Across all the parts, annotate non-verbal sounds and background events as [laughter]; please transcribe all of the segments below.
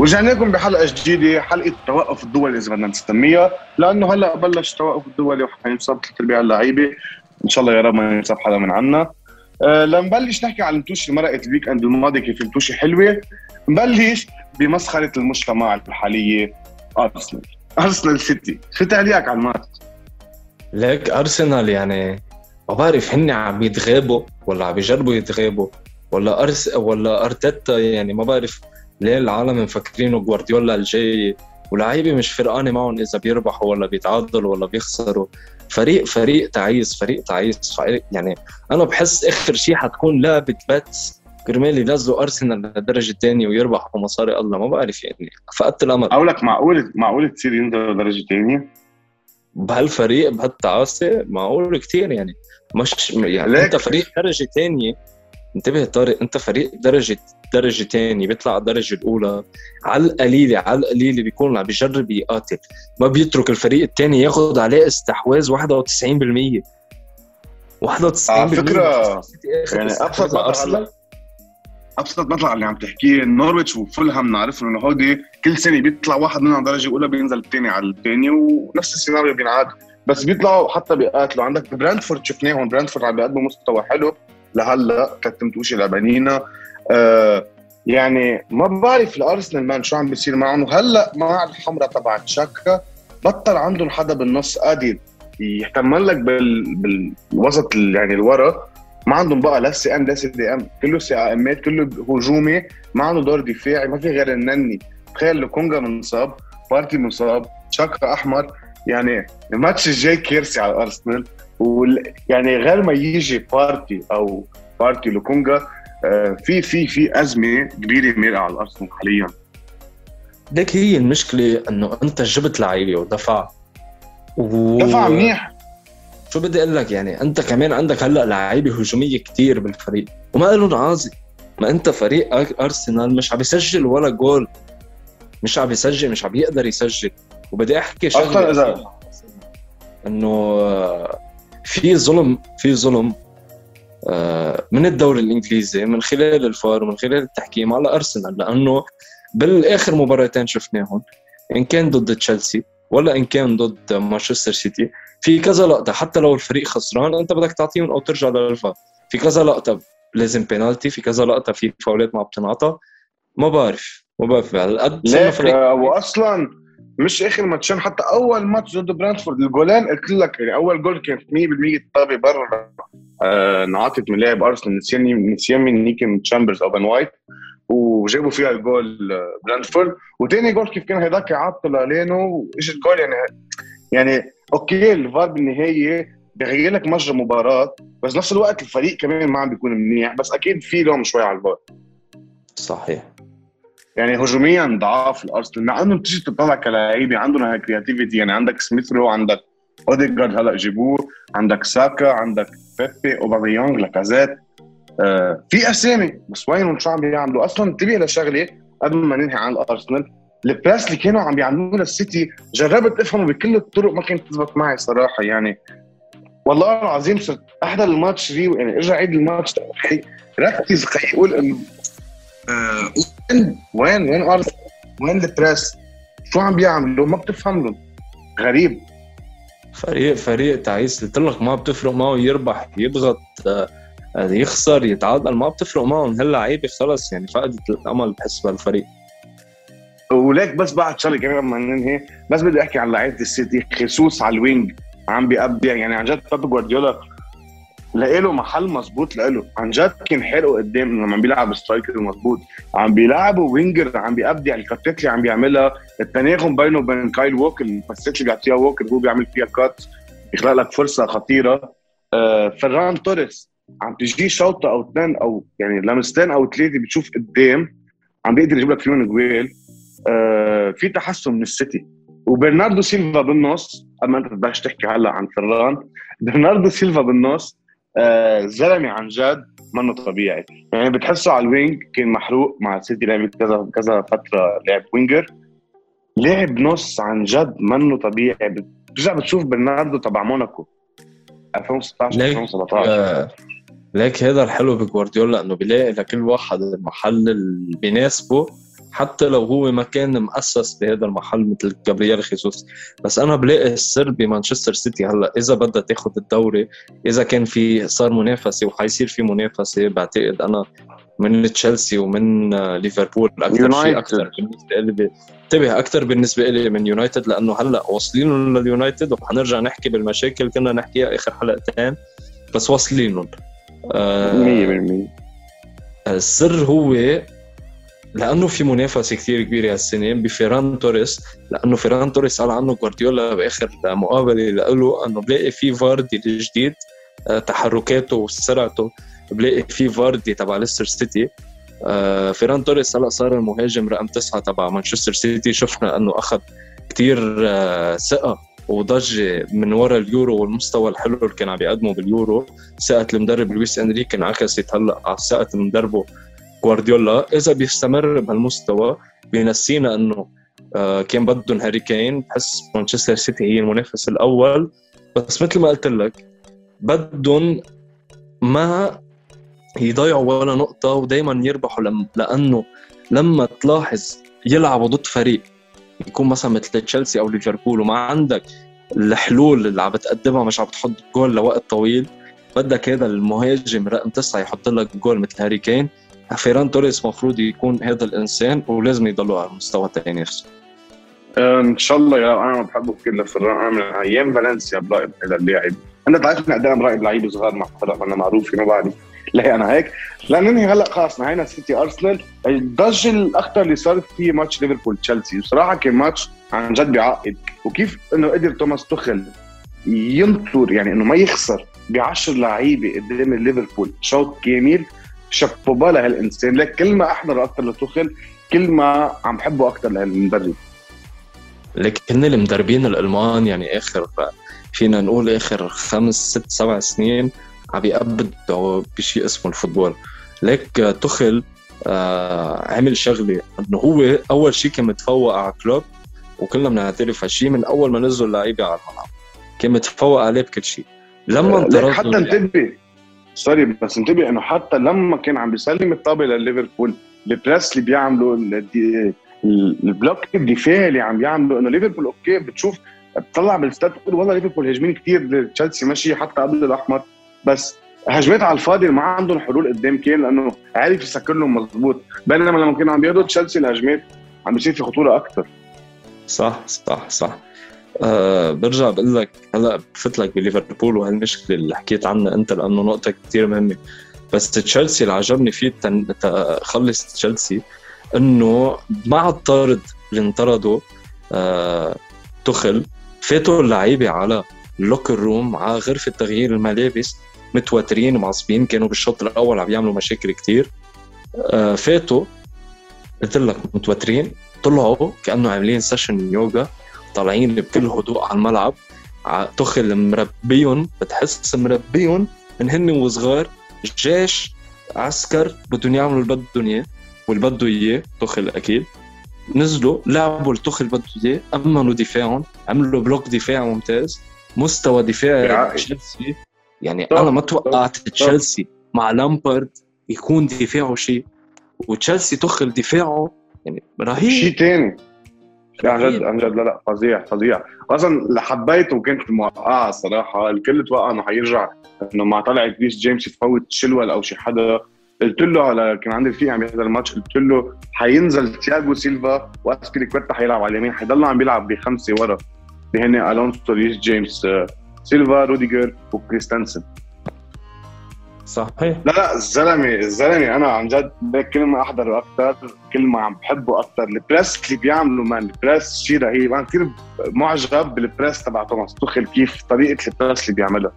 ورجعنا لكم بحلقة جديدة حلقة التوقف الدولي إذا بدنا نسميها لأنه هلأ بلش التوقف الدولي وحينصاب ثلاث ارباع اللعيبة. إن شاء الله يا رب ما ينصاب حدا من عنا. أه لنبلش نحكي المتوشه اللي مرقت الويك إند الماضي كيف المتوشه حلوة. نبلش بمسخرة المجتمع الحالية أرسنال. أرسنال سيتي. شو تعليقك على الماتش؟ ليك أرسنال يعني ما بعرف هن عم يتغابوا ولا عم يجربوا يتغابوا ولا ارس ولا أرتيتا يعني ما بعرف. ليه العالم مفكرينه جوارديولا الجاي ولاعيبة مش فرقانة معهم إذا بيربحوا ولا بيتعادلوا ولا بيخسروا فريق فريق تعيس فريق تعيس فريق يعني أنا بحس آخر شيء حتكون لعبة باتس كرمال ينزلوا أرسنال للدرجة الثانية ويربحوا مصاري الله ما بعرف يعني فقدت الأمل أقول لك معقول معقول تصير ينزلوا درجه ثانية؟ بهالفريق بهالتعاسة معقول كثير يعني مش يعني. أنت فريق درجة ثانية انتبه طارق انت فريق درجه درجة ثانية بيطلع على الدرجة الأولى على القليلة على القليلة بيكون عم بيجرب يقاتل. ما بيترك الفريق الثاني ياخذ عليه استحواذ 91% 91% على فكرة يعني أبسط مثل أبسط مثل اللي عم تحكيه نورويتش وفولهام نعرف إنه هودي كل سنة بيطلع واحد منهم درجة أولى بينزل الثاني على الثاني ونفس السيناريو بينعاد. بس بيطلعوا حتى بيقاتلوا. عندك برانتفورد شفناهم برانتفورد عم بيقدموا مستوى حلو. لهلا كتمتوشي لبنينا. آه يعني ما بعرف الارسنال مان شو عم بيصير معهم. وهلا مع الحمرة تبع تشاكا بطل عندهم حدا بالنص قادر يحتمل لك بال... بالوسط يعني الورا. ما عندهم بقى لا سي إم لا سي دي إم. كله سي امات كله هجومي. ما عنده دور دفاعي ما في غير النني. تخيل لوكونجا منصاب بارتي مصاب تشاكا أحمر. يعني الماتش الجاي كارثه على الأرسنال. وال... يعني غير ما يجي بارتي أو بارتي لوكونجا آه في في في أزمة كبيرة ميرقه على الارسنال حاليا. ليك هي المشكلة إنه أنت جبت لعيبة ودفع. و... دفع منيح. شو بدي أقول لك يعني أنت كمان عندك هلأ لعيبة هجومية كتير بالفريق. وما لهم عازي ما أنت فريق أرسنال مش عم يسجل ولا جول. مش عم يسجل مش عم يقدر يسجل. وبدي أحكي شغلة إذا. إنه في ظلم في ظلم آه، من الدوري الإنجليزي من خلال الفار ومن خلال التحكيم على أرسنال لأنه بالآخر مباراتين شفناهم إن كان ضد تشيلسي ولا إن كان ضد مانشستر سيتي في كذا لقطة حتى لو الفريق خسران أنت بدك تعطيهم أو ترجع للفار. في كذا لقطة لازم بينالتي في كذا لقطة في فاول ات ما بتنعطى. ما بعرف ما بعرف هالقد فريق واصلا مش آخر ماتشين حتى أول ماتش ضد برانتفورد الجولان قلت لك يعني أول جول كان 100% طابي برا آه انعطت من لاعب أرسنال نسيان نسيان من من كالوم تشامبرز أو بن وايت وجابوا فيها الجول آه، برانتفورد. وثاني جول كيف كان؟ هيداك يعطل علينا واجى الجول يعني؟ يعني okay ال VAR بالنهاية بغير لك مجرى مباراة بس نفس الوقت الفريق كمان ما عم بيكون منيح بس أكيد في لوم شوي على الفار صحيح. يعني هجوميا ضعاف الأرسنال. مع إنه بتيجي تطلع كلاعيبه عندهم creativity يعني عندك سميث رو عندك أوديجارد هلا جيبوه عندك ساكا عندك بيبي اوباميونغ لاكازيت. آه في أسامي بس وينهم شو عم بيعملوا؟ أصلا انتبه لشغلة قبل ما ننهي عن الأرسنال. ال press اللي كانوا عم بيعملوه للسيتي جربت أفهمه بكل الطرق ما كانت تزبط معي صراحة. يعني والله العظيم صرت أحضر الماتش ريو يعني إرجع عيد الماتش ركز يقول إنه وين وين وين أرسنال؟ وين ال press شو عم بيعملوا؟ ما بتفهم لهم. غريب. فريق فريق تعيس. قلت لك ما بتفرق معه يربح يضغط آه، يخسر يتعادل. ما بتفرق معهم. هاللعيبه خلص يعني فقدت الأمل بحس بالفريق. وليك بس بعد شغلة كمان لما ننهي بس بدي أحكي عن لعيبة السيتي. خصوص على ال wing عم بيأبدع. يعني عن جد بيب جوارديولا له محل مزبوط له عن جد كان حلو قدام لما عم بيلعب striker مزبوط عم بيلعبوا winger عم بيأبدع ال cut ات اللي عم بيعملها. التناغم بينه وبين كايل ووكر الباسات اللي بيعطيها ووكر هو بيعمل فيها cut يخلق لك فرصة خطيرة. آه فران توريس عم تجي شوطة أو اثنين أو يعني لمستين أو ثلاثة بتشوف قدام عم بيقدر يجيب لك فيهم جوال. آه في تحسن من السيتي. وبرناردو سيلفا بالنص أما أنت تبلش تحكي هلا عن فران. برناردو سيلفا بالنص زلمة عن جد منه طبيعي. يعني بتحسه على ال wing كان محروق مع السيتي لعب كذا كذا فترة لعب winger. لعب نص عن جد منه طبيعي. بترجع بتشوف برناردو تبع موناكو. 2016 2017 ليك هذا الحلو بجوارديولا إنه بيلاقي لكل واحد المحل اللي بيناسبه حتى لو هو ما كان مؤسس بهذا المحل مثل جابرييل خيسوس. بس أنا بلاقي السر بمانشستر سيتي هلأ. إذا بدها تاخذ الدوري إذا كان في صار منافسة وحيصير في منافسة بعتقد أنا من تشيلسي ومن ليفربول أكثر شيء أكثر بالنسبة لي انتبه أكثر بالنسبة لي من يونايتد لأنه هلأ واصلين لليونايتد وحنرجع نحكي بالمشاكل كنا نحكيها آخر حلقتين. بس واصلين 100% السر هو لأنه في منافسة كثير كبيرة هالسنه بفيران توريس لأنه فيران توريس قال عنه جوارديولا بآخر مقابلة له إنه بلاقي في فاردي الجديد آه، تحركاته وسرعته بلاقي في فاردي تبع ليستر سيتي. آه، فيران توريس هلأ صار المهاجم رقم تسعة تبع مانشستر سيتي. شفنا إنه أخذ كثير آه، ثقة ونضجه من وراء اليورو والمستوى الحلو اللي كان عم بيقدمه باليورو. ثقة المدرب لويس إنريكي انعكست هلأ على ثقة مدربه جوارديولا إذا بيستمر بهالمستوى بينسينا إنه آه، كان بدهم هاري كين بحس مانشستر سيتي هي المنافس الأول. بس مثل ما قلت لك بدهم ما يضيعوا ولا نقطة ودايما يربحوا لم... لأنه لما تلاحظ يلعبوا ضد فريق يكون مثلا مثل تشيلسي أو ليفربول وما عندك الحلول اللي عم بتقدمها مش عم بتحط جول لوقت طويل بدك هذا المهاجم رقم تسعة يحط لك جول مثل هاري كين. فيران توريس المفروض يكون هذا الإنسان ولازم يضلوا على المستوى الثاني نفسه إن شاء الله يا أنا بحبه كثير لفران من أيام فالنسيا برايي هذا اللاعب. أنا تعرفني قد أنا برايي بلعيبه صغار مع فرق أنا معروف ما بعرف ليه أنا هيك. لننهي هلأ خلص نهينا سيتي أرسنال. الضجة الأخطر اللي صارت في ماتش ليفربول تشيلسي. بصراحة كان ماتش عن جد بيعقد وكيف إنه قدر توماس توخل ينطر يعني إنه ما يخسر ب 10 لعيبة قدام ليفربول. شوط كامل شابوبا لهالانسان لك كل ما احضر أكثر لتوخل كل ما عم بحبه أكثر لهالمدرب. لكن المدربين الألمان يعني آخر فينا نقول آخر خمس ست سبع سنين عم يقبضوا بشيء اسمه ال football. ليك توخل آه عمل شغلة إنه هو أول شيء كان متفوق على كلوب وكلنا بنعترف هالشيء من أول ما نزلوا اللعيبة على الملعب. كان متفوق عليه بكل شيء لما انطرد حتى انتبه sorry بس انتبه إنه حتى لما كان عم بيسلم الطابة لليفربول ال press اللي بيعملوا ال block الدفاعي اللي عم بيعملوا إنه ليفربول okay بتشوف بتطلع بالستات بتقول والله ليفربول هاجمين كثير تشيلسي ماشي حتى قبل الأحمر بس هجمات على الفاضي ما عندهم حلول قدام كان لأنه عارف يسكر لهم مضبوط. بينما لما كانوا عم بياخذوا تشيلسي الهجمات عم بيصير في خطورة أكثر صح صح صح. أه برجع بقول لك هلا بفوت لك بليفربول وهالمشكلة اللي حكيت عنها أنت لأنه نقطة كثير مهمة. بس تشيلسي اللي عجبني فيه تخلص تشيلسي إنه مع الطرد اللي انطردوا أه توخل. فاتوا اللعيبة على ال locker room على غرفة تغيير الملابس متوترين معصبين كانوا بالشوط الأول عم بيعملوا مشاكل كثير أه فاتوا قلت لك متوترين طلعوا كأنه عاملين session يوغا طالعين بكل هدوء على الملعب. توخل مربيهم بتحس مربيهم من هن وصغار جيش عسكر بدهم يعملوا اللي بدهم إياه واللي بده إياه تخل أكيد. نزلوا لعبوا التخل بده إياه أمنوا دفاعهم عملوا بلوك دفاع ممتاز مستوى دفاعي تشيلسي. يعني أنا ما توقعت تشيلسي مع لامبارد يكون دفاعه شيء. وتشيلسي تخل دفاعه يعني رهيب. شيء ثاني عن جد عن جد لا لا فظيع فظيع. أصلا حبيته وكانت موقعة صراحة الكل توقع انه حيرجع إنه مع طلعت ريس جيمس يفوت شلول أو شي حدا. قلت له على كان عندي رفيق عم يحضر الماتش قلت له حينزل تياجو سيلفا واسبيليكويتا حيلعب على اليمين. حيضل عم بيلعب بخمسة ورا اللي هن ألونسو ريس جيمس سيلفا روديجر وكريستنسن. صحيح. لا لا الزلمة الزلمة أنا عن جد كل ما احضره أكثر كل ما عم بحبه أكثر ال press اللي بيعملوا man ال press شيء رهيب. أنا كثير معجب بال press تبع توماس توخل كيف طريقة ال press اللي بيعملها.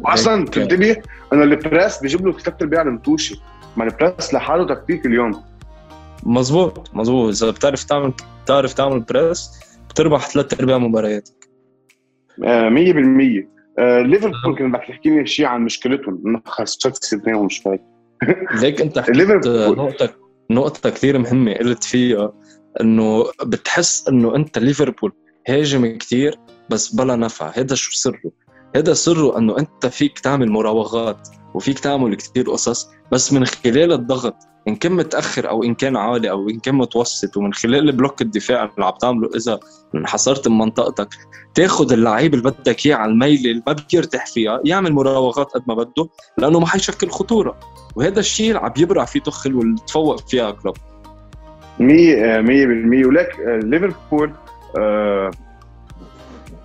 واصلا تنتبه إنه ال press بيجيب له ثلاث ارباع المتوشه ما ال press لحاله تكتيك اليوم. مزبوط مزبوط. إذا بتعرف تعمل بتعرف تعمل press بتربح ثلاث أرباع مبارياتك. 100% آه آه ليفربول كان بدك تحكي لي شيء عن مشكلتهم؟ إنه خلص تشيلسي اثنين مش [laughs] ليك انت حكيت نقطه نقطة كثير مهمة قلت فيها إنه بتحس إنه أنت ليفربول هاجم كثير بس بلا نفع. هذا شو سره؟ هذا سره إنه أنت فيك تعمل مراوغات. وفيك تعمل كثير قصص بس من خلال الضغط إن كان متأخر أو إن كان عالي أو إن كان متوسط ومن خلال بلوك الدفاع اللي عم تعمله إذا انحصرت بمنطقتك تاخذ اللعيب اللي بدك إياه على الميله اللي ما بيرتاح فيها يعمل مراوغات قد ما بده لأنه ما حيشكل خطورة. وهذا الشيء اللي عم يبرع فيه توخيل واللي تفوق فيها كلوب. 100% 100% ولك ليفربول آه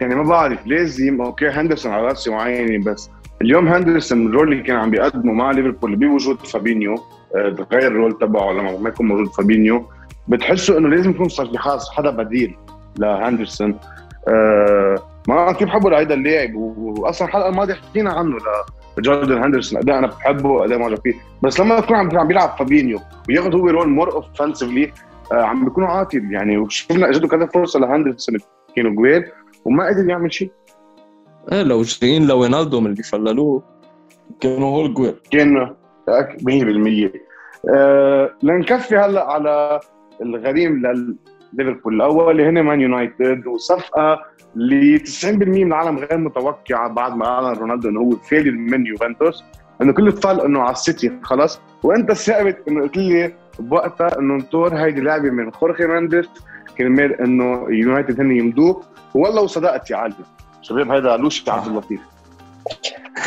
يعني ما بعرف لازم okay هندرسون على رأسي وعيني بس اليوم هندرسون ال role اللي كان عم بيقدمه مع ليفربول بوجود فابينيو آه، تغير ال role تبعه لما ما يكون موجود فابينيو. بتحسوا إنه لازم يكون صار في خاص حدا بديل لهندرسون. آه ما كيف بحبه لهيدا اللاعب؟ واصلا الحلقة الماضية حكينا عنه لجوردن هندرسون أداء أنا بحبه اداء معجب فيه. بس لما يكون عم بيلعب فابينيو وياخذ هو role more offensively عم بيكونوا عاطل يعني. وشفنا اجته كذا فرصة لهندرسون كانوا جويل وما قدر يعمل شيء. إيه لو جايين لواينالدوم من اللي فللوه كانوا هول جويل. كان 100% آه لنكفي هلأ على الغريم لليفربول الأول اللي هن مان يونايتد وصفقة اللي 90% من العالم غير متوقعة بعد ما أعلن رونالدو إنه هو فيلي من يوفنتوس. إنه كل طال إنه على السيتي خلص. وأنت ثابت إنه قلت لي بوقتها إنه انطور هيدي لعبه من خورخي مانديس كرمال إنه يونايتد هن يمضوه. والله وصدقت يا علي. شباب هذا لوش عبد اللطيف.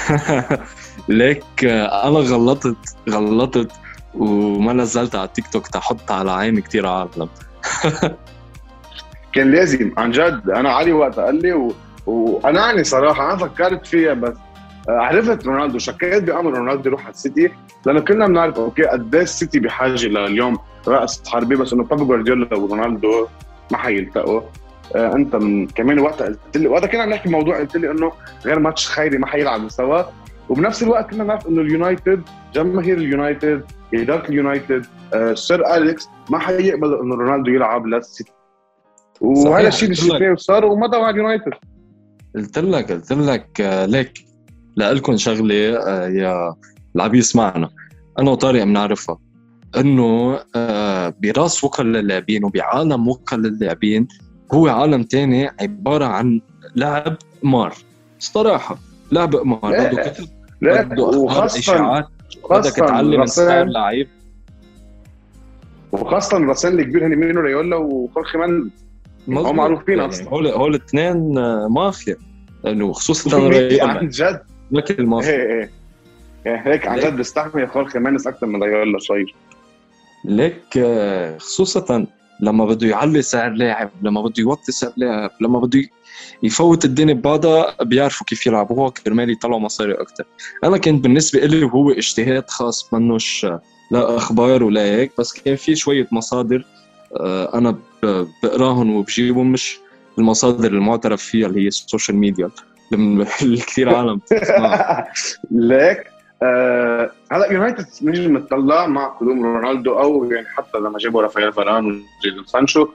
[laughs] ليك أنا غلطت غلطت وما نزلت على تيك توك تحط على عين كثير عالم [laughs] كان لازم عن جد. أنا علي وقت قال لي و... وأنا صراحة. أنا فكرت فيها بس عرفت رونالدو شكيت بأمر رونالدو يروح على السيتي. لأنه كلنا بنعرف okay قد إيه السيتي بحاجة لليوم رأس حربي بس إنه بيب جوارديولا ورونالدو ما حيلتقوا. آه انت من كمان وقتها قلت لي وقتها كنا عم نحكي موضوع قلت لي انه غير ماتش خيري ما حيلعبوا سوا. وبنفس الوقت كنا نعرف إنه اليونايتد جماهير اليونايتد إدارة اليونايتد آه سير أليكس ما حيقبل إنه رونالدو يلعب للسيتي وهذا الشيء اللي شفناه وصار ومضى مع اليونايتد. قلت لك قلت لك آه ليك لكم شغلة آه يا اللي عم يسمعنا أنا وطارق بنعرفها إنه آه براس وكلاء اللاعبين وبعالم وكلاء اللاعبين هو عالم تاني عبارة عن لعب قمار صراحة لعب قمار بده كذب بده أخبار إشاعات بدك تعلم سعر لعيب. وخاصة الراسين الكبار هني مينو ريولا وخورخي مانديس هم معروفين يعني أصلا. هول هول الاثنين مافيا. لأنه خصوصا [laughs] ريولا. عن جد. مثل المافيا إيه إيه. هيك عن جد بيستحمل خورخي مانديس أكثر من ريولا شوي. ليك خصوصا لما بده يعلي سعر لاعب لما بده يوطي سعر لاعب لما بده يفوت الدنيا ببعضها بيعرفوا كيف يلعبوها كرمال يطلعوا مصاري أكثر أنا كان بالنسبة لي وهو اجتهاد خاص منوش لا أخبار ولا هيك بس كان في شوية مصادر أنا بقراهم وبجيبهم مش المصادر المعترف فيها اللي هي ال social media اللي [laughs] كثير عالم [laughs] ليك؟ آه هلا يونايتد نجي نطلع مع قدوم رونالدو أو يعني حتى لما جابوا رافائيل فاران وجيدون سانشو.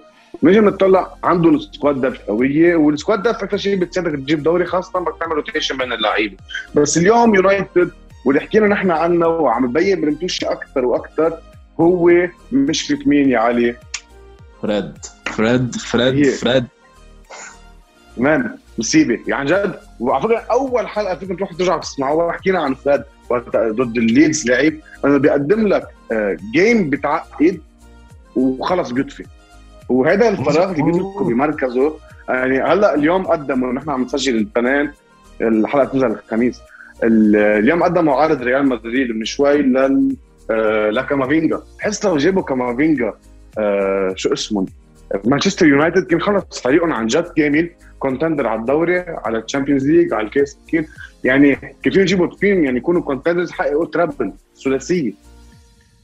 نجي نطلع عندهم squad depth قوية وال squad depth أكثر شيء بتساعدك تجيب دوري خاصة بدك تعمل rotation بين اللعيبه بس اليوم يونايتد واللي حكينا نحن عنه وعم نبين بالمتوشة أكثر وأكثر هو مشكلة مين يا علي؟ فريد. فريد فريد فريد. man مصيبة. يعني جد وعلى فكرة أول حلقة فيكم تروحوا ترجعوا تسمعوها حكينا عن فريد. ضد الليدز لعيب انه بيقدم لك game بتعقد وخلص بيطفي. وهذا الفراغ اللي بيتركه بمركزه يعني هلأ اليوم قدموا نحن عم نسجل الاثنين الحلقة تنزل الخميس. اليوم قدموا عرض ريال مدريد من شوي لل لكامافينجا. بحس لو جابوا كامافينجا آه شو اسمه؟ مانشستر يونايتد كان خلص فريقهم عن جد كامل contender على الدوري على ال Champions League على الكاس كيف يعني كيف يجيبوا فيهم يعني يكونوا contenders حققوا treble ثلاثيه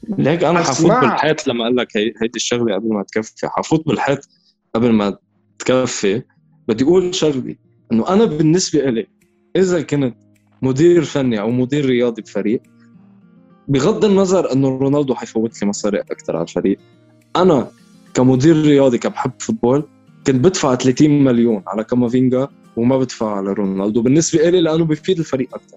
ليك أنا حفوت بالحيط لما قال لك هي هيدي الشغلة قبل ما تكفي. حفوت بالحيط قبل ما تكفي. بدي أقول شغلي إنه أنا بالنسبة لي إذا كنت مدير فني أو مدير رياضي بفريق بغض النظر إنه رونالدو حيفوت لي مصاري أكثر على الفريق. أنا كمدير رياضي كبحب football كنت بدفع 30 مليون على كامافينجا وما بدفع على رونالدو. بالنسبة لي لأنه بيفيد الفريق أكثر.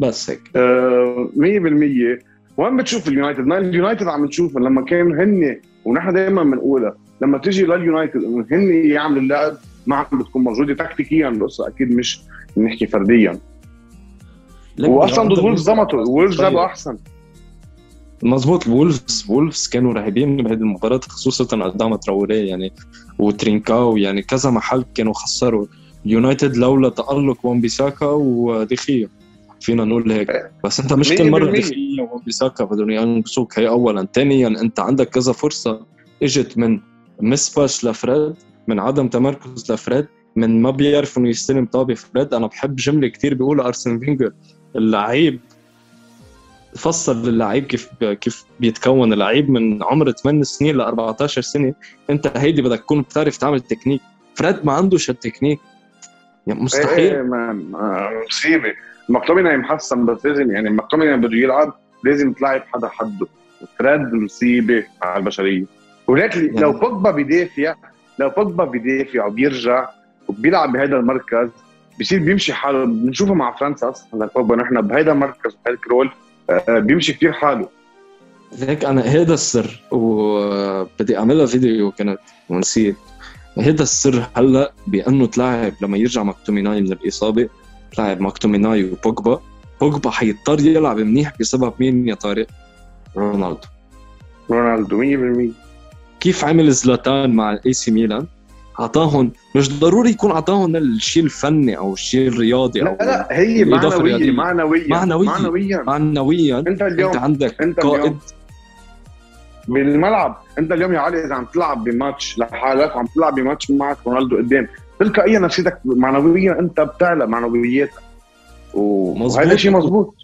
بس هيك. آه 100% وين بتشوف اليونايتد؟ اليونايتد عم نشوف لما كانوا هن ونحن دائما بنقولها لما تيجي لليونايتد انه هن يعملوا اللعب ما عم بتكون موجودة. تكتيكيا القصة أكيد مش بنحكي فرديا. واصلا ضد وولفز زمطوا وولفز جابوا أحسن. مزبوط الولفز وولفز كانوا رهيبين بهذه المباراة خصوصا قدام تراوري يعني وترينكاو يعني كذا محل كانوا خسروا. يونايتد لولا تألق وان بيساكا وديخيا فينا نقول هيك. بس أنت مش كل مرة ديخيا وان بيساكا بدهم ينقذوك هي اولا. ثانيا أنت عندك كذا فرصة. إجت من miss pass لفريد من عدم تمركز لفريد من ما بيعرف إنه يستلم طابة فريد. أنا بحب جملة كثير بيقولها أرسن فينجر اللعيب فصل اللعيب كيف كيف بيتكون اللعيب من عمر 8 سنين ل 14 سنة. انت هيدي بدك تكون بتعرف تعمل تكنيك. فريد ما عندوش التكنيك يعني مستحيل. إيه مصيبة. مكتوميناي محسن بس لازم يعني مكتوميناي بده يلعب لازم تلعب حدا حده. فريد مصيبة على البشرية. ولكن يعني. لو بوجبا بيدافع لو بوجبا بيدافع وبيرجع وبيلعب بهذا المركز بصير بيمشي حاله. بنشوفه مع فرنسا أصلا بوجبا نحن بهذا المركز بهيك role آه، بيمشي كثير حاله. هيك أنا هذا السر وبدي أعملها فيديو كانت ونسيت هذا السر هلأ بأنه تلاعب لما يرجع مكتوميناي من الإصابة تلاعب مكتوميناي وبوجبا. بوجبا حيضطر يلعب منيح بسبب مين يا طارق؟ رونالدو. رونالدو 100% كيف عمل زلاتان مع ال AC ميلان؟ أعطاهم مش ضروري يكون أعطاهم الشيء الفني أو الشيء الرياضي لا أو لا هي معنويا معنويا معنويا. معنويا. أنت اليوم أنت عندك أنت قائد. اليوم بالملعب أنت اليوم يا علي إذا عم تلعب بماتش لحالك عم تلعب بماتش معك رونالدو قدام تلقائيا نفسيتك معنويا أنت بتعلى معنوياتك. وهذا شيء مزبوط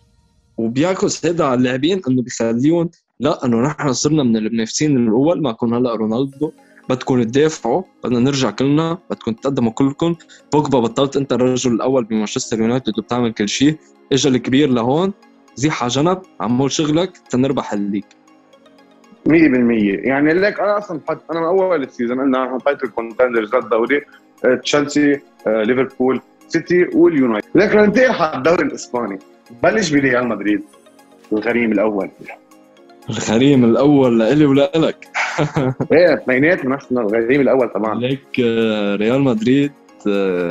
وبيعكس هذا على اللاعبين إنه بيخليهم لا إنه نحن صرنا من المنافسين الأول معكم هلأ رونالدو. بدكم تدافعوا بدنا نرجع كلنا بدكم تقدموا كلكم. بوجبا بطلت أنت الرجل الأول بمانشستر يونايتد وبتعمل كل شيء. اجى الكبير لهون زيح على جنب عمول شغلك تنربح ال league. 100% يعني ليك أنا أصلا حط أنا من أول ال season قلنا حطيت ال contenders للدوري تشيلسي آه، ليفربول سيتي واليونايتد. لكن ننتقل على الدوري الإسباني. بلش بريال مدريد الغريم الأول. الغريم الأول لإلي ولك [laughs] إيه اثنيناتنا نحن الغريم الأول طبعا. ليك آه، ريال مدريد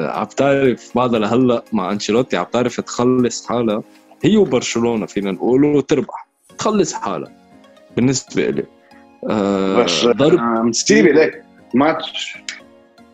عم تعرف بعدها لهلأ مع أنشيلوتي عم تعرف تخلص حالها. هي وبرشلونة فينا نقول وتربح. تخلص حالها. بالنسبة لي آه بس ضرب آه مصيبه ليك. ماتش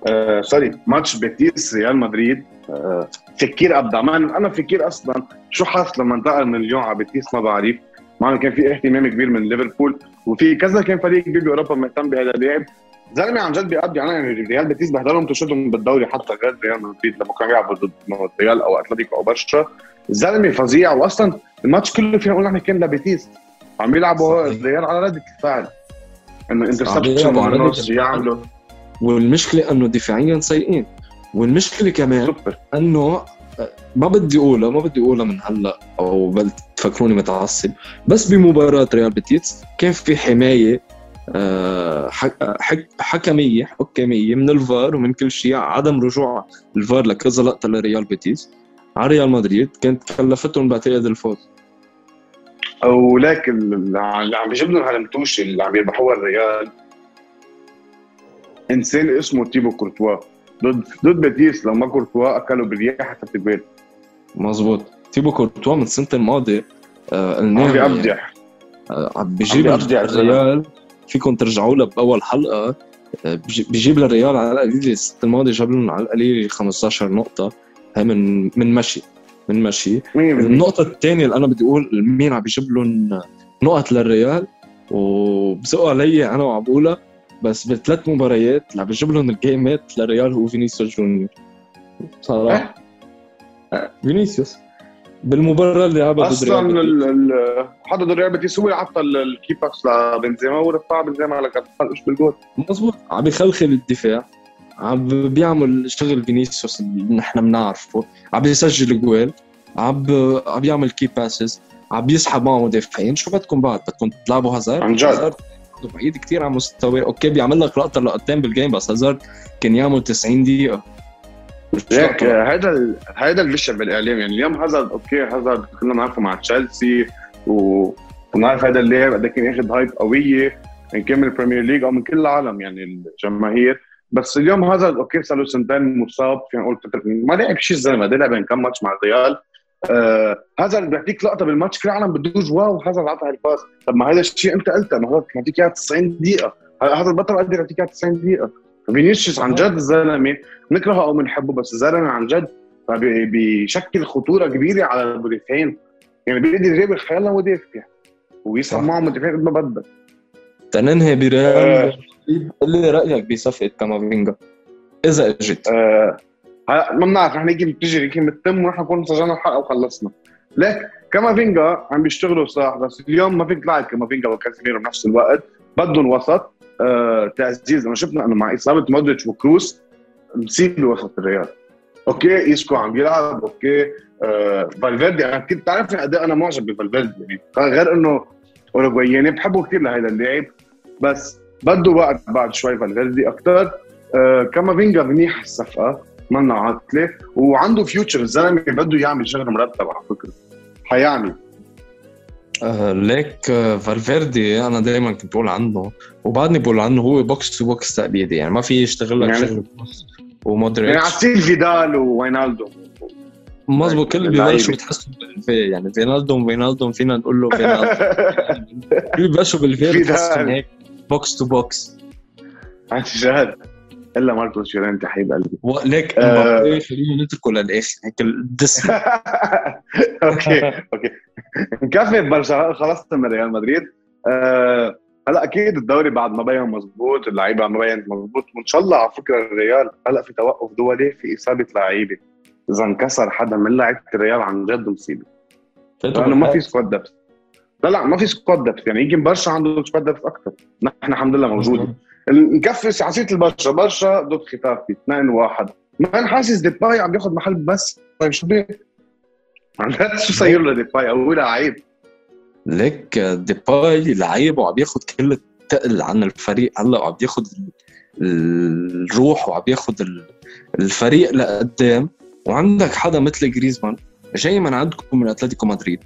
آه sorry match بيتيس ريال مدريد. آه فكير ابدع أنا فكير أصلا شو حاس لما انتقل من اليوم على بيتيس ما بعرف. مع كان في اهتمام كبير من ليفربول وفي كذا كان فريق كبير باوروبا مهتم بهذا اللاعب. زلمة عن جد بيقضي يعني ريال بيتيس بهدلهم تشدهم بالدوري حتى غير ريال مدريد لما كانوا يلعبوا ضد ريال أو أتلتيكو أو برشا الزلمه فظيع واصلا الماتش كله فينا نقول نحن كان لبيتيس. عم يلعبوا الريال على ردة الفعل إنه interception يعملوا. والمشكلة إنه دفاعيا سيئين. والمشكلة كمان. إنه ما بدي أقولها ما بدي أقولها من هلأ أو تفكروني متعصب. بس بمباراة ريال بيتيس كان في حماية آه، حكمية حكمية من الفار ومن كل شيء عدم رجوع الفار لكذا لقطة لريال بيتيس على ريال مدريد كانت كلفتهم بعتقد الفوز. ولكن اللي عم بيجيب لهم هالمتوشة اللي عم يربحوها الريال إنسان اسمه تيبو كورتوا. ضد ضد بيتيس لما كورتوا أكلوا بالرياح حتى الجوال مزبوط تيبو كورتوا من السنة الماضية آه عم بيبدع آه عم بيجيب الريال. فيكم ترجعوا له بأول حلقة. آه بيجيب للريال على القليل السنة الماضية جاب لهم على القليل 15 نقطة. هي من من مشي من مشي. النقطة الثانية اللي أنا بدي أقول مين عم بيجيب لهم نقط للريال. وبزقوا علي أنا وعم بقولها بس بثلاث مباريات اللي عم بجيب لهم الجيمات للريال هو فينيسيوس جونيور. صراحة. أه؟ فينيسيوس. بالمباراة اللي لعبها أصلا حدا ضد ريال بيتيس هو عطى الكيباكس لبنزيما ورفع بنزيما على كرتون بالجول؟ مضبوط عم يخلخل الدفاع. عم بيعمل شغل فينيسيوس اللي نحن بنعرفه. عم بيسجل جوال. عم عم بيعمل كي باسز عم بيسحب معه مدافعين. شو بدكم بعد؟ بدكم تلعبوا هازارد؟ عن جد. بعيد كثير عن مستوى أوكي بيعمل لك لقطة لقطتين بالجيم بس هازارد كان يعمل 90 دقيقه هيك هذا هذا اللي بيشبه بالإعلام. يعني اليوم هازارد okay هازارد كلنا بنعرفه مع تشيلسي وبنعرف هذا اللاعب قد كان ياخذ hype قوية ان كان من البريمير ليج أو من كل العالم يعني الجماهير. بس اليوم هازارد okay صار له سنتين مصاب فينا نقول ما لعب شيء الزلمة لعب كم ماتش مع الريال. آه هذا اللي بيعطيك لقطة بالماتش كل العالم بدوج wow هذا اللي عطى ال pass طب ما هذا الشيء أنت قلته ما هو بيعطيك اياها 90 دقيقة. هذا البطل قدر يعطيك اياها 90 دقيقة. فينيسيوس عن جد الزلمه بنكرهه أو بنحبه بس الزلمه عن جد. بيشكل خطورة كبيرة على المدافعين. يعني بيقدر يجيب خيالنا مدافع ويسحب معه مدافعين قد ما بدك. تننهي بريال قل لي رأيك بصفقة كامافينجا إذا إجت. آه. ما بنعرف رح نيجي بتجي يمكن بتتم ونحن نكون سجلنا الحلقة وخلصنا. ليك كامافينجا عم بيشتغلوا صح بس اليوم ما فيك تلعب كامافينجا وكاسيميرو بنفس الوقت. بدهم وسط آه تعزيز. أنا شفنا إنه مع إصابة مودريتش وكروس مصيبه وسط الريال. okay اسكو عم بيلعب okay آه فالفيردي أنا كنت بتعرفني قد أنا معجب بفالفيردي يعني. غير إنه اوروغواياني بحبه كثير لهذا اللاعب بس بده وقت بعد شوي فالفيردي أكثر آه كامافينجا منيح الصفقة. منا عاطله وعنده future الزلمه بده يعمل شغل مرتب على فكرة. حيعمل. آه ليك آه فالفيردي أنا دائما كنت بقول عنه. وبعدني بقول عنه هو بوكس تو بوكس تأبيدي يعني ما في يشتغل لك يعني شغل ومودريتش. يعني عسيل فيدال ووينالدو مظبوط كل اللي ببلشوا بتحسوا بالفي. يعني فينالدو فينالدو فينا نقول له فينالدو. [laughs] كل ببلشوا بالفي بتحسوا هيك بوكس تو بوكس عن جد. إلا ماركوس يورنتي حبيب قلبي. ليك امبابي خلينا نتركه للآخر. هيك الـ depth، [laughs] OK OK. نكفي برشا خلصت من ريال مدريد. أه هلا أكيد الدوري بعد ما بين مضبوط اللعيبة ما بينت مضبوط وإن شاء الله على فكرة الريال هلا في توقف دولي في إصابة لعيبة. إذا انكسر حدا من لعيبة الريال عن جد مصيبة. لأنه ما في squad depth لا لا ما في squad depth يعني يمكن برشا عنده squad depth أكثر. نحن الحمد لله موجودين. نكفي عصير البرشا برشا ضد ختافي. 2 1 ما حاسس ديباي عم بياخذ محل بس. طيب شو بيه؟ شو صاير له ديباي؟ هو لعيب. ليك ديباي لعيب وعم ياخذ كل الثقل عن الفريق. هلا وعم ياخذ الروح وعم ياخذ الفريق لقدام. وعندك حدا مثل جريزمان جاي من عندكم من أتلتيكو مدريد.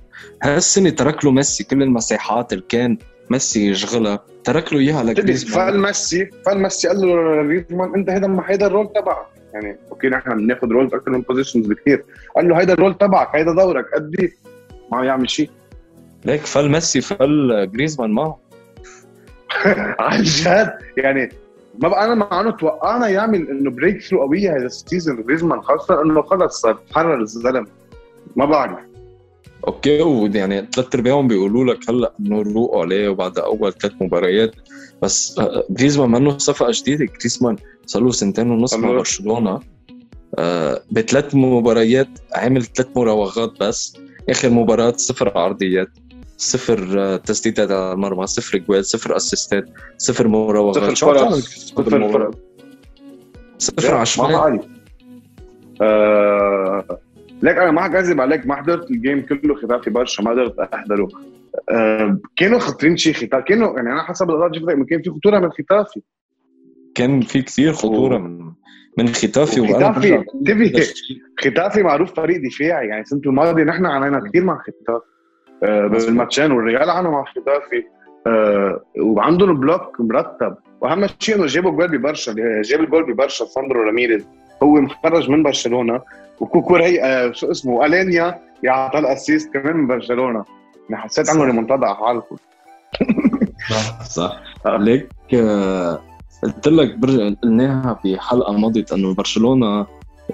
هالسنة ترك له ميسي. كل المساحات اللي كان ميسي يشغلها ترك له إياها لجريزمان فالميسي فالميسي قال له لجريزمان أنت هيدا هيدا ال role تبعك. يعني OK نحن بناخذ roles أكثر من positions بكثير. قال له هيدا ال role تبعك هيدا دورك قدي ما عم يعمل شيء. ليك فل ميسي فل جريزمان معه. [laughs] عن جد؟ يعني ما بقى أنا مع انه توقعنا يعمل إنه breakthrough قوية هذا ال season جريزمان خاصة إنه خلص صار تحرر الزلمة. ما بعرف. أوكي ويعني ثلاث أرباعهم بيقولوا لك هلأ إنه روقوا عليه وبعد أول ثلاث مباريات. بس آه، جريزمان منه صفقة جديدة. جريزمان صار له سنتين ونص مع برشلونة. آه، بثلاث مباريات عمل ثلاث مراوغات بس. آخر مباراة صفر عرضيات صفر آه، تسديدات على المرمى صفر جوال صفر أسيستات صفر مراوغات. صفر فرص. صفر فرص. صفر عشوائي آه لك أنا ما حكذب عليك ما حضرت ال game كله ختافي برشا ما قدرت أحضره. آه كانوا خطرين شيء ختافي كانوا يعني أنا حسب اللقطات شفتها كان في خطورة من ختافي. كان في كثير خطورة من من ختافي ختافي ختافي معروف فريق دفاعي يعني السنة الماضيه نحن عانينا كثير مع ختافي آه بالماتشين والريال عانوا مع ختافي. آه وعندهم block مرتب. وأهم شيء إنه جابوا جول ببرشا جاب الجول ببرشا ساندرو راميريز. هو مخرج من برشلونة وكوكوري شو اسمه؟ ألينيا يعطى ال assist كمان من برشلونة. حسيت عنه ريمونتادا على حالكم صح. [laughs] صح آه. ليك آه قلت لك قلناها بحلقه مضت إنه برشلونة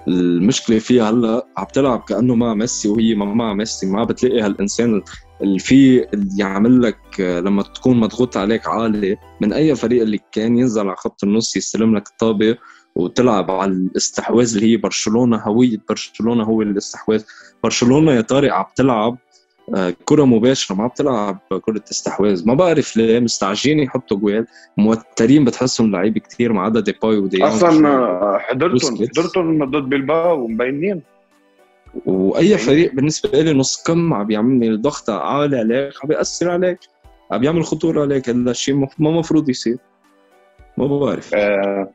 المشكلة فيها هلأ عم تلعب كأنه مع ميسي وهي ما مع ميسي. ما بتلاقي هالإنسان اللي في اللي يعمل لك آه، لما تكون مضغوط عليك عالي من أي فريق اللي كان ينزل على خط النص يستلم لك الطابه وتلعب على الاستحواذ اللي هي برشلونة هوية برشلونة هو الاستحواذ برشلونة يا طارق عم تلعب آه، كرة مباشرة ما عم تلعب كرة استحواذ. ما بعرف ليه مستعجلين يحطوا جوال. موترين بتحسهم لعيبة كثير ما عدا ديباي ودي أصلا آه، حضرتهم حضرتهم ضد بلباو ومبينين وأي فريق بالنسبة لي نص كم عم يعمل ضغط عالي عليك عم بياثر عليك عم يعمل خطورة عليك هذا الشيء ما المفروض يصير. ما بعرف. آه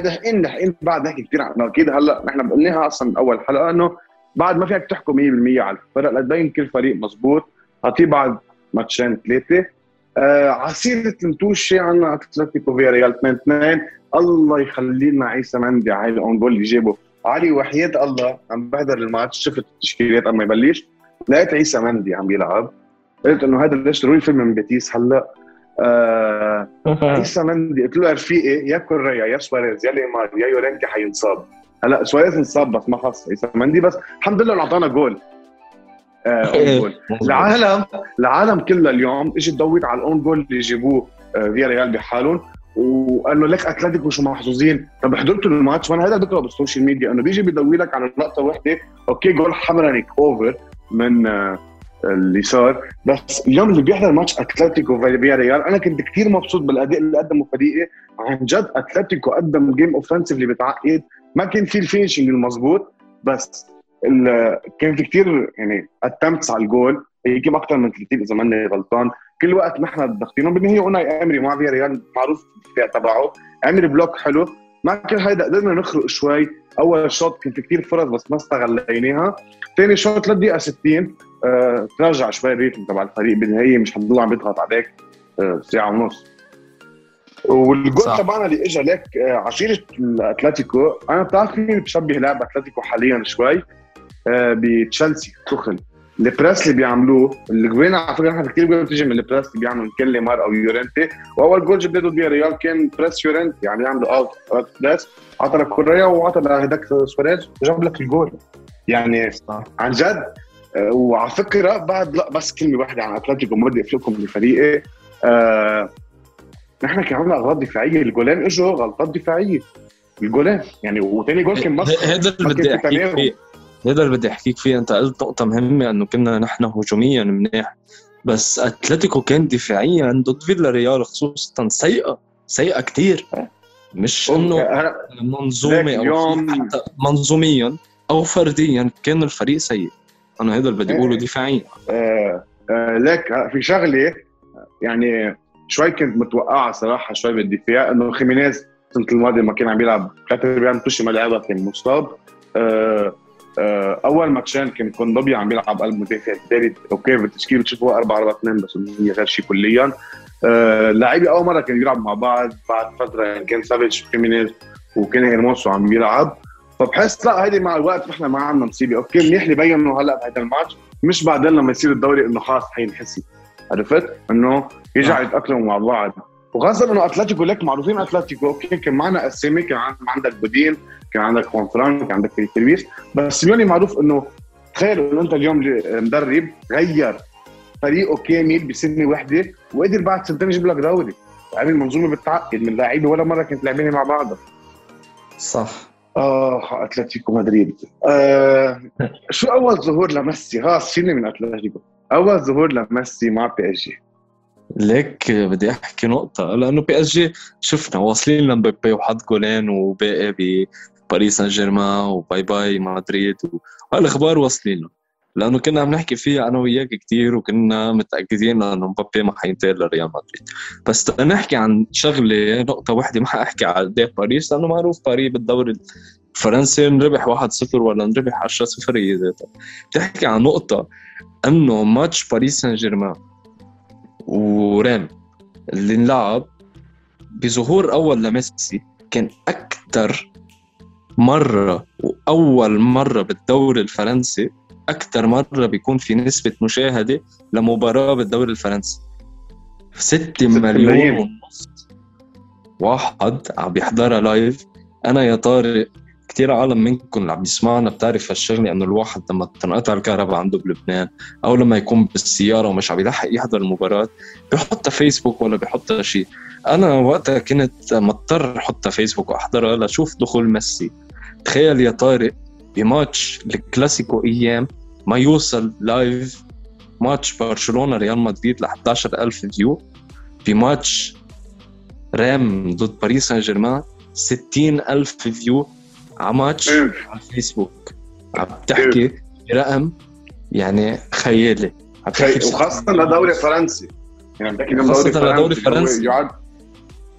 دحين دحين بعد نحكي كثير عن أكيد هلأ نحن قلناها أصلا باول حلقة إنه بعد ما فيك تحكم 100% على الفرق لتبين كل فريق مزبوط. اعطيه بعد ماتشين ثلاثة آه عسيرة المتوشة عندنا أتلتيكو فيا ريال 2 2 الله يخلي لنا عيسى مندي على الأون جول اللي جابه. علي وحياة الله عم بحضر الماتش. شفت التشكيلات قبل ما يبلش. لقيت عيسى مندي عم بيلعب قلت إنه هذا ليش روي فيلم من بيتيس. هلأ آه [laughs] عيسى مندي قلت له يا رفيقي يا كوريا يا سواريز يا ليمار يا يورنتي حينصاب. هلأ سواريز انصاب بس ما خص عيسى مندي بس الحمد لله أعطانا جول. آه جول. العالم العالم كلها اليوم اجت تدوت على الأون جول اللي جابوه آه فيا ريال بحالهم. وقال له لك أتلتيكو شو محظوظين. طب حضرتوا الماتش؟ وأنا هذا بقرا بالسوشيال ميديا إنه بيجي بيدوي لك على نقطة واحدة OK goal حمرانيك over من آه اللي صار. بس اليوم اللي بيحضر ماتش أتلتيكو فيا ريال أنا كنت كثير مبسوط بالأداء اللي قدمه فريقي. عن جد أتلتيكو قدم game offensively بتعقد. ما كان في ال finishing المضبوط بس كان في كثير يعني attempts على الجول. كم أكثر من 30 إذا ماني غلطان. كل وقت نحن ضاغطينهم بالنهايه أوناي أمري مع فيا ريال معروف الدفاع تبعه. عمل block حلو. ما كان هيدا قدرنا نخرق شوي. أول شوط كان في كثير فرص بس ما استغليناها ثاني شوط 3 دقيقه 60 آه تراجع شوي الريتم تبع الفريق بالنهاية مش حتضل عم يضغط عليك. آه ساعة ونص. والجول تبعنا اللي اجى لك آه عشيرة الأتلتيكو. أنا بتعرف مين بشبه لعب أتلتيكو حاليا شوي؟ آه بتشيلسي تخل البريس اللي بيعملوه الجوين على فكرة نحن كثير جول بتيجي من البريس اللي بيعملوا كان ليمار أو يورنتي وأول جول جاب ضد ريال كان press يورنتي يعني يعملوا out out press عطى لك كوريا وعطى لهداك سواريز وجاب لك الجول. يعني عن جد وعلى فكرة بعد لا بس كلمة واحدة عن أتلتيكو ما بدي أفلكم لفريقي آه نحن كان عندنا اغلاط دفاعية الجولين إجوا غلطات دفاعية. الجولين يعني وثاني جول كان بس هذا اللي بدي أحكيك فيه. هذا اللي بدي أحكيك فيه. أنت قلت نقطة مهمة إنه كنا نحن هجوميا منيح بس أتلتيكو كان دفاعيا ضد فيلا ريال خصوصا سيئة سيئة كثير مش إنه منظومة أو حتى منظوميا أو فرديا كان الفريق سيء. أنا هذا اللي بدي أقوله إيه. دفاعيا. آه آه لك في شغلة يعني شوي كنت متوقعه صراحة شوي بالدفاع إنه خيمينيز السنة الماضيه ما كان عم يلعب ثلاث ارباع توشي ما لعبها كان مصاب آه أول ماتشين كان كوندوبيا عم يلعب قلب مدافع الثالث OK بالتشكيل بتشوفوا 4 4 2 بس هي غير شيء كليا. آه لعيبه أول مرة كانوا يلعبوا مع بعض بعد فترة يعني كان سافيتش خيمينيز وكان هيرموسو عم يلعب فبحس لا هيدي مع الوقت نحن ما عندنا مصيبه OK منيح اللي بينوا هلأ بهذا الماتش. مش بعدين لما يصير الدوري إنه خلص حينحسى عرفت؟ إنه يرجع يتأقلموا مع بعض. وخاصة إنه أتلتيكو لك معروفين أتلتيكو. OK كان معنا أسامي كان عندك جودين كان عندك خوان فرانك كان عندك فيليبيس بس سيميوني معروف إنه تخيل إنه أنت اليوم مدرب غير فريقه كامل بسنه واحدة وقدر بعد سنتين يجيب لك دوري. عمل منظومه بتعقد من لاعبين ولا مرة كانت لاعبين مع بعضها صح. آه أتلتيكو مدريد. آه شو أول ظهور لميسي؟ ها شيلني من أتلتيكو. أول ظهور لميسي مع PSG. ليك بدي أحكي نقطة لأنه PSG شفنا واصلين لمبابي وحط جولين وباقي بباريس سان جيرمان و bye bye مدريد وهالاخبار واصلين. لأنه كنا عم نحكي فيها أنا وياك كثير وكنا متأكدين إنه مبابي ما حينتقل لريال مدريد. بس نحكي عن شغلة نقطة واحدة ما حأحكي على اداء باريس لأنه معروف باريس بالدوري الفرنسي نربح 1-0 ولا نربح 10-0 هي ذاتها. بتحكي عن نقطة إنه ماتش باريس سان جيرمان وريم اللي انلعب بظهور أول لميسي كان أكثر مرة وأول مرة بالدوري الفرنسي أكثر مرة بيكون في نسبة مشاهدة لمباراة بالدوري الفرنسي. 6 مليون. ونص واحد عم بيحضرها لايف أنا يا طارق كثير عالم منكم اللي عم يسمعنا. بتعرف هالشغلة إنه الواحد لما تنقطع الكهرباء عنده بلبنان أو لما يكون بالسيارة ومش عم يلحق يحضر المباراة بحطها فيسبوك ولا بحطها شيء. أنا وقتها كنت مضطر احطها فيسبوك واحضرها لأشوف دخول ميسي. تخيل يا طارق بماتش الكلاسيكو أيام ما يوصل live ماتش برشلونة ريال مدريد ل 11000 view في ماتش ريمس ضد باريس سان جيرمان 60000 view على ماتش على الفيسبوك عم تحكي برقم يعني خيالي. عم تحكي وخاصة لدوري فرنسي. يعني عم تحكي خاصة لدوري فرنسي. بعد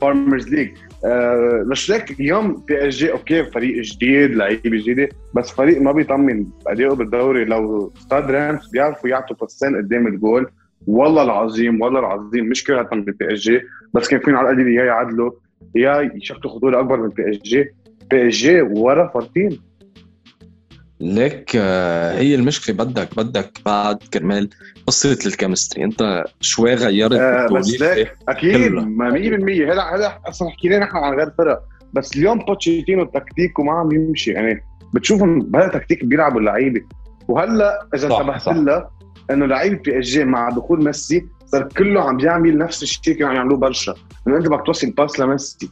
Farmers League آه مش هيك اليوم PSG. okay فريق جديد لعيبه جديده بس فريق ما بيطمن. ادائه بالدوري. لو ستاد ريمس بيعرفوا يعطوا باسين قدام الجول. والله العظيم والله العظيم. مش كلها من PSG بس كان فيهم على القليل يا يعدلوا يا يشكلوا خطورة أكبر من PSG. PSG ورا فرتين ليك آه، هي المشكلة بدك بدك بعد كرمال قصة ال chemistry. انت شوي غيرت آه بس ليك أكيد ما 100% هلا هلا أصلا حكينا نحن عن غير فرق. بس اليوم بوتشيتينو تكتيكه ما عم يمشي. يعني بتشوفهم بهذا التكتيك بيلعبوا اللعيبة. وهلا إذا انتبهت لها إنه لعيبه PSG مع دخول ميسي صار كله عم يعمل نفس الشيء كانوا عم يعملوه برشا. إنه أنت بدك توصل pass لميسي.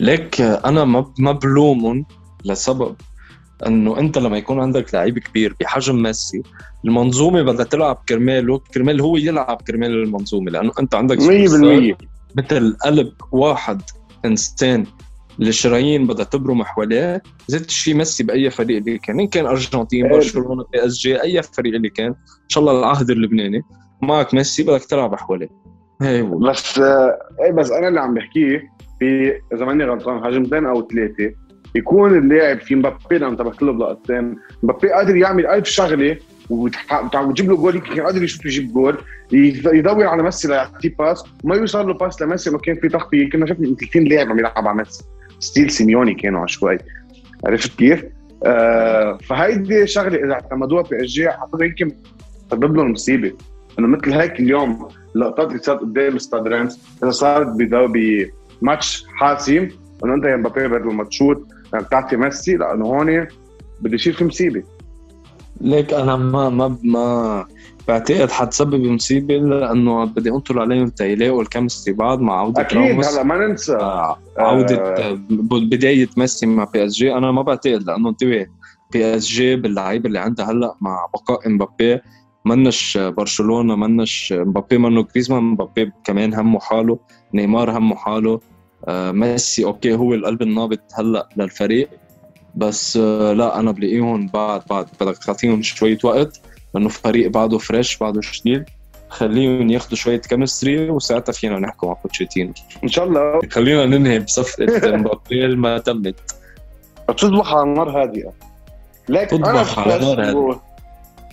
ليك أنا ما ما بلومهم لسبب إنه أنت لما يكون عندك لعيب كبير بحجم ميسي المنظومة بدها تلعب كرماله كرمال هو يلعب كرمال المنظومة لأنه أنت عندك 100% مثل قلب واحد انسان الشرايين بدها تبرم حواليه زيت الشيء ميسي بأي فريق اللي كان إن كان أرجنتين إيه. برشلونة PSG أي فريق اللي كان إن شاء الله العهد اللبناني. معك ميسي بدك تلعب حواليه. هي هو. بس آه، إيه بس أنا اللي عم بحكيه في إذا ماني غلطان هجمتين أو ثلاثة. يكون اللاعب في مبابي لما انتبهت له بلقطتين. مبابي قادر يعمل ألف شغلة وتجيب له جول يمكن قادر يشوف يجيب جول. يدور على ميسي ليعطيه pass. وما يوصل له pass لميسي ما كان في تغطيه كنا شفنا 30 لاعب عم يلعب على ميسي. style سيميوني كانوا شوي عرفت كيف؟ آه فهيدي شغلة إذا اعتمدوها PSG أعتقد يمكن تسبب لهم مصيبة. إنه مثل هيك اليوم اللقطات اللي صارت قدام ستاد ريمس إذا صارت بماتش حاسم انه أنت يا مبابي بدل ما تشوت بتعطي ميسي لأنه هون بده يصير في مصيبة. ليك أنا ما ما ما بعتقد حتسبب مصيبة لأنه بدي أنطر عليهم تيلاقوا ال chemistry بعد مع عودة أكيد هلا ما ننسى. آه عودة آه بداية ميسي مع PSG. أنا ما بعتقد لأنه انتبه PSG باللعيبة اللي عندها هلأ مع بقاء مبابي منه برشلونة منه مبابي منه غريزمان مبابي كمان همه حاله. نيمار همه حاله. آه ميسي okay هو القلب النابض هلأ للفريق بس آه لا أنا بلاقيهم بعد بعد بدك تعطيهم شوية وقت لأنه فريق بعده fresh بعده جديد خليهم ياخذوا شوية chemistry وساعتها فينا نحكوا مع بوتشيتينو إن شاء الله. خلينا ننهي بصفقة [laughs] مبابي ما تمت. بتصبح على نار هادئة. ليك تطبخ على نار هادئة.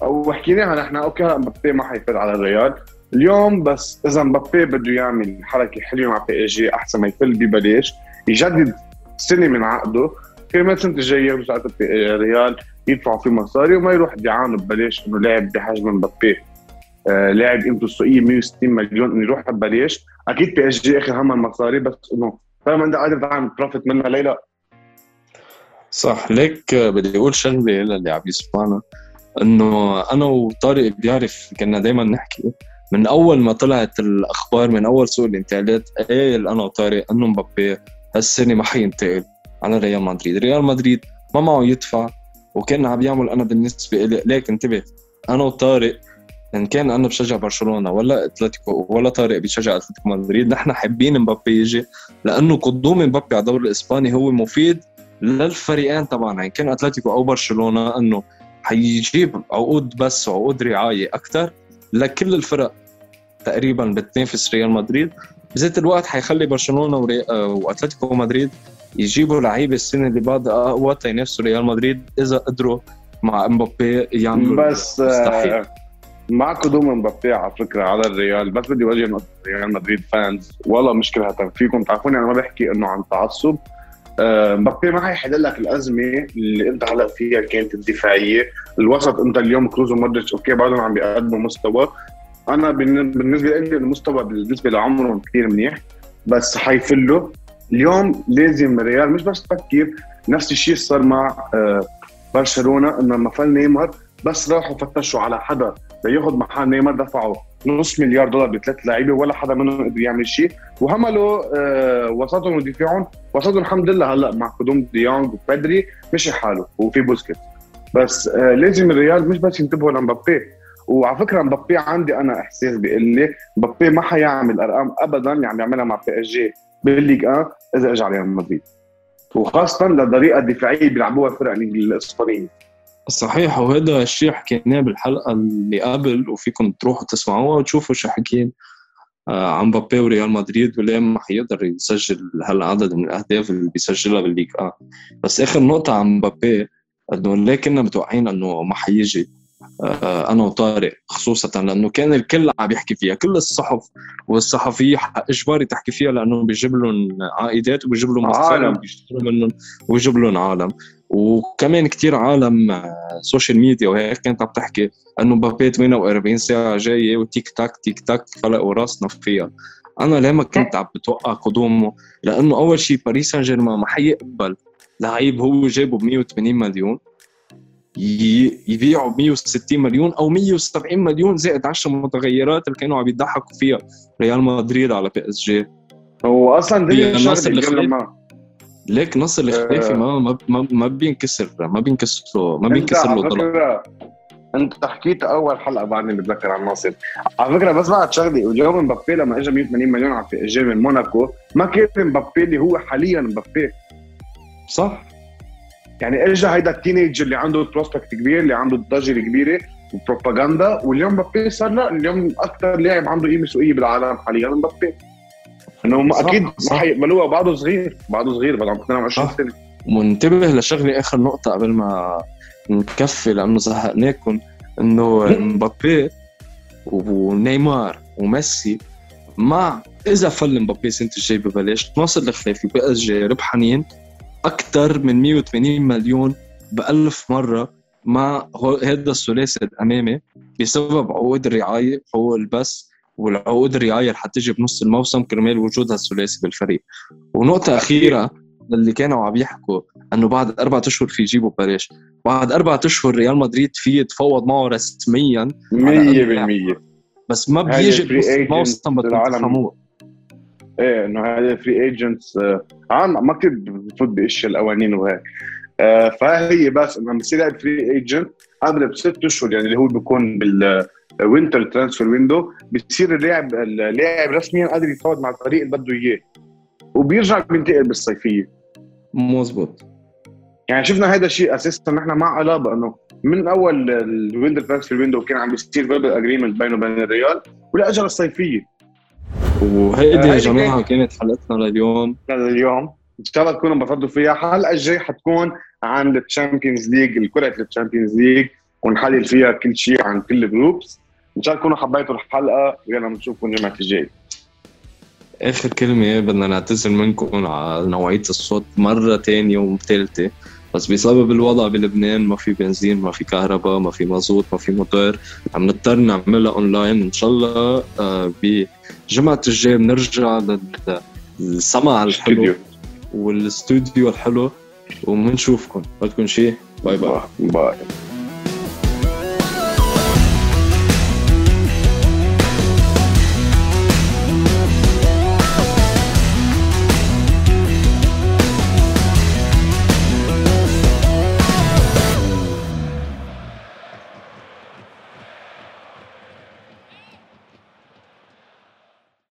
وحكيناها نحن okay مبابي ما حيفوز على الريال. اليوم بس إذا مبابي بده يعمل حركة حلوة مع PSG أحسن ما يفل ببلاش يجدد سنة من عقده كرمال السنة الجاية بساعة الريال يدفعوا فيه مصاري وما يروح يعانوا ببلاش إنه لاعب بحجم مبابي. آه لاعب قيمته السوقيه 160 مليون إنه يروح ببلاش. أكيد PSG اخر هم المصاري بس إنه طالما أنت قادر تعمل profit منها ليه لا صح ليك بدي أقول شغلة للي عم يسمعنا. إنه أنا وطارق بيعرف كنا دائما نحكي. من أول ما طلعت الأخبار من أول سوق الانتقالات قايل أنا وطارق إنه مبابي هالسنة ما حينتقل على ريال مدريد، ريال مدريد ما معه يدفع وكان عم يعمل أنا بالنسبة لي ليك انتبه أنا وطارق إن كان أنا بشجع برشلونة ولا أتلتيكو ولا طارق بيشجع أتلتيكو مدريد نحن حابين مبابي يجي لأنه قدوم مبابي على الدوري الإسباني هو مفيد للفريقين طبعا يعني كان أتلتيكو أو برشلونة إنه حيجيب عقود بس وعقود رعاية أكثر لكل الفرق تقريبا بتنافس ريال مدريد. بذات الوقت حيخلي برشلونة وري... آه، وأتلتيكو مدريد يجيبوا لعيبة السنة اللي بعدها أقوى تينافسوا ريال مدريد إذا قدروا مع امبابي يعملوا بس آه مع قدوم امبابي على فكرة على الريال بس بدي اوجه نقطة ريال مدريد فانز والله مشكلة فيكم تعرفوني أنا ما بحكي إنه عن تعصب. مبابي ما حيحل لك الأزمة اللي أنت هلأ فيها كانت الدفاعية، الوسط أنت اليوم كروز ومودريتش okay بعدهم عم بيقدموا مستوى. أنا بالنسبة لي المستوى بالنسبة لعمرهم كثير منيح بس حيفلوا. اليوم لازم الريال مش بس تفكر نفس الشيء صار مع آه، برشلونة إنه لما فل نيمار بس راحوا فتشوا على حدا لياخذ محل نيمار دفعوا نص مليار دولار بثلاث لعيبه ولا حدا منهم قدر يعمل شيء. وهملوا آه وسطهم ودفاعهم وسطهم الحمد لله هلا مع قدوم ديونغ وبدري مشي حاله وفي بوسكيتس بس آه لازم الريال مش بس ينتبهوا لمبابي. وعلى فكرة مبابي عندي أنا إحساس بيقول لي مبابي ما حيعمل أرقام ابدا اللي عم يعملها مع PSG بال Ligue 1 إذا اجى على ريال مدريد. وخاصه للطريقة الدفاعية بيلعبوها الفرق الإسبانية. صحيح وهذا الشيء حكيناه بالحلقة اللي قبل وفيكم تروحوا تسمعوها وتشوفوا شو حكينا آه، عن مبابي وريال مدريد وليه ما حيقدر يسجل هالعدد من الأهداف اللي بيسجلها بال Ligue آه بس آخر نقطة عن مبابي إنه ليه كنا متوقعين إنه ما حيجي؟ آه، أنا وطارق خصوصا لأنه كان الكل عم يحكي فيها كل الصحف والصحفية إجباري تحكي فيها لأنه بيجيب لهم عائدات وبيجيب لهم مصاري وبيشتروا منهم وبيجيب لهم عالم. وكمان كتير عالم social media وهيك. كانت عم تحكي إنه مبابي 48 ساعة جاية و tic tac tic tac فلقوا راسنا فيها. أنا ليه ما كنت عم بتوقع قدومه لإنه أول شيء باريس سان جيرمان ما حيقبل لعيب هو جابه ب 180 مليون يبيعوا ب 160 مليون أو 170 مليون زائد 10 متغيرات اللي كانوا عم يضحكوا فيها ريال مدريد على PSG هو أصلا دي ناصر الخليفي ليك ناصر الخليفي ما ما ما بينكسر ما بينكسر ما بينكسر له ضلع أنت حكيت أول حلقة بعدني بتذكر عن ناصر على فكرة بس بعد شغلي واليوم مبابي لما اجى 180 مليون على جاي من موناكو. ما كان مبابي اللي هو حاليا مبابي؟ صح. يعني اجى هيدا ال teenage اللي عنده prospect كبير اللي عنده الضجه الكبيره وبروباغندا واليوم مبابي صار لا اليوم أكثر لاعب عنده قيمة سوقية بالعالم حاليا مبابي. إنه أكيد ما حيقبلوها بعده صغير بعده صغير بعده عمره 22 سنة. ومنتبه لشغله آخر نقطة قبل ما نكفي لأنه زهقناكم إنه مبابي ونيمار وميسي مع إذا فل مبابي السنة الجاي ببلاش ناصر الخليفي PSG ربحانين أكثر من 180 مليون بألف مرة مع هذا الثلاثي الأمامي بسبب عقود الرعايه حقوق البث والعقود الرعايه اللي حتجي بنص الموسم كرمال وجود هالثلاثي بالفريق. ونقطة أخيرة للي كانوا عم يحكوا إنه بعد أربع أشهر في يجيبوا بلاش بعد أربع أشهر ريال مدريد في يتفاوض معه رسميا 100% بس ما بيجي بنص الموسم بتفهموه إيه إنه هذا free agents عم ما كثير بفوت باشياء القوانين وهيك. آه فهي بس إنه بصير لاعب free agent قبل بست أشهر يعني اللي هو بيكون بال winter transfer window بصير اللاعب اللاعب رسميا قادر يتفاوض مع الفريق اللي بده إياه. وبيرجع بينتقل بالصيفية. مزبوط يعني شفنا هذا الشيء أساسا نحن مع ألابا إنه من أول ال winter transfer window كان عم بيصير verbal agreement بينه وبين الريال ولأجل الصيفية. وهيدي يا جماعة كانت حلقتنا لليوم. لليوم. إن شاء الله تكونوا انبسطتوا فيها. الحلقة الجاي حتكون عن ال Champions League القرعة ال Champions League ونحلل فيها كل شيء عن كل ال groups إن شاء الله تكونوا حبيتوا الحلقة ويلا بنشوفكم الجمعه الجاي. آخر كلمة بدنا نعتذر منكم على نوعية الصوت مرة ثانية وثالثه بس بسبب الوضع بلبنان ما في بنزين ما في كهرباء ما في مازوت ما في موتور عم نضطر نعملها اونلاين إن شاء الله آه، بجمعة الجاي بنرجع للسمع الحلو والاستوديو الحلو. وبنشوفكم بدكم شيء. bye bye. bye.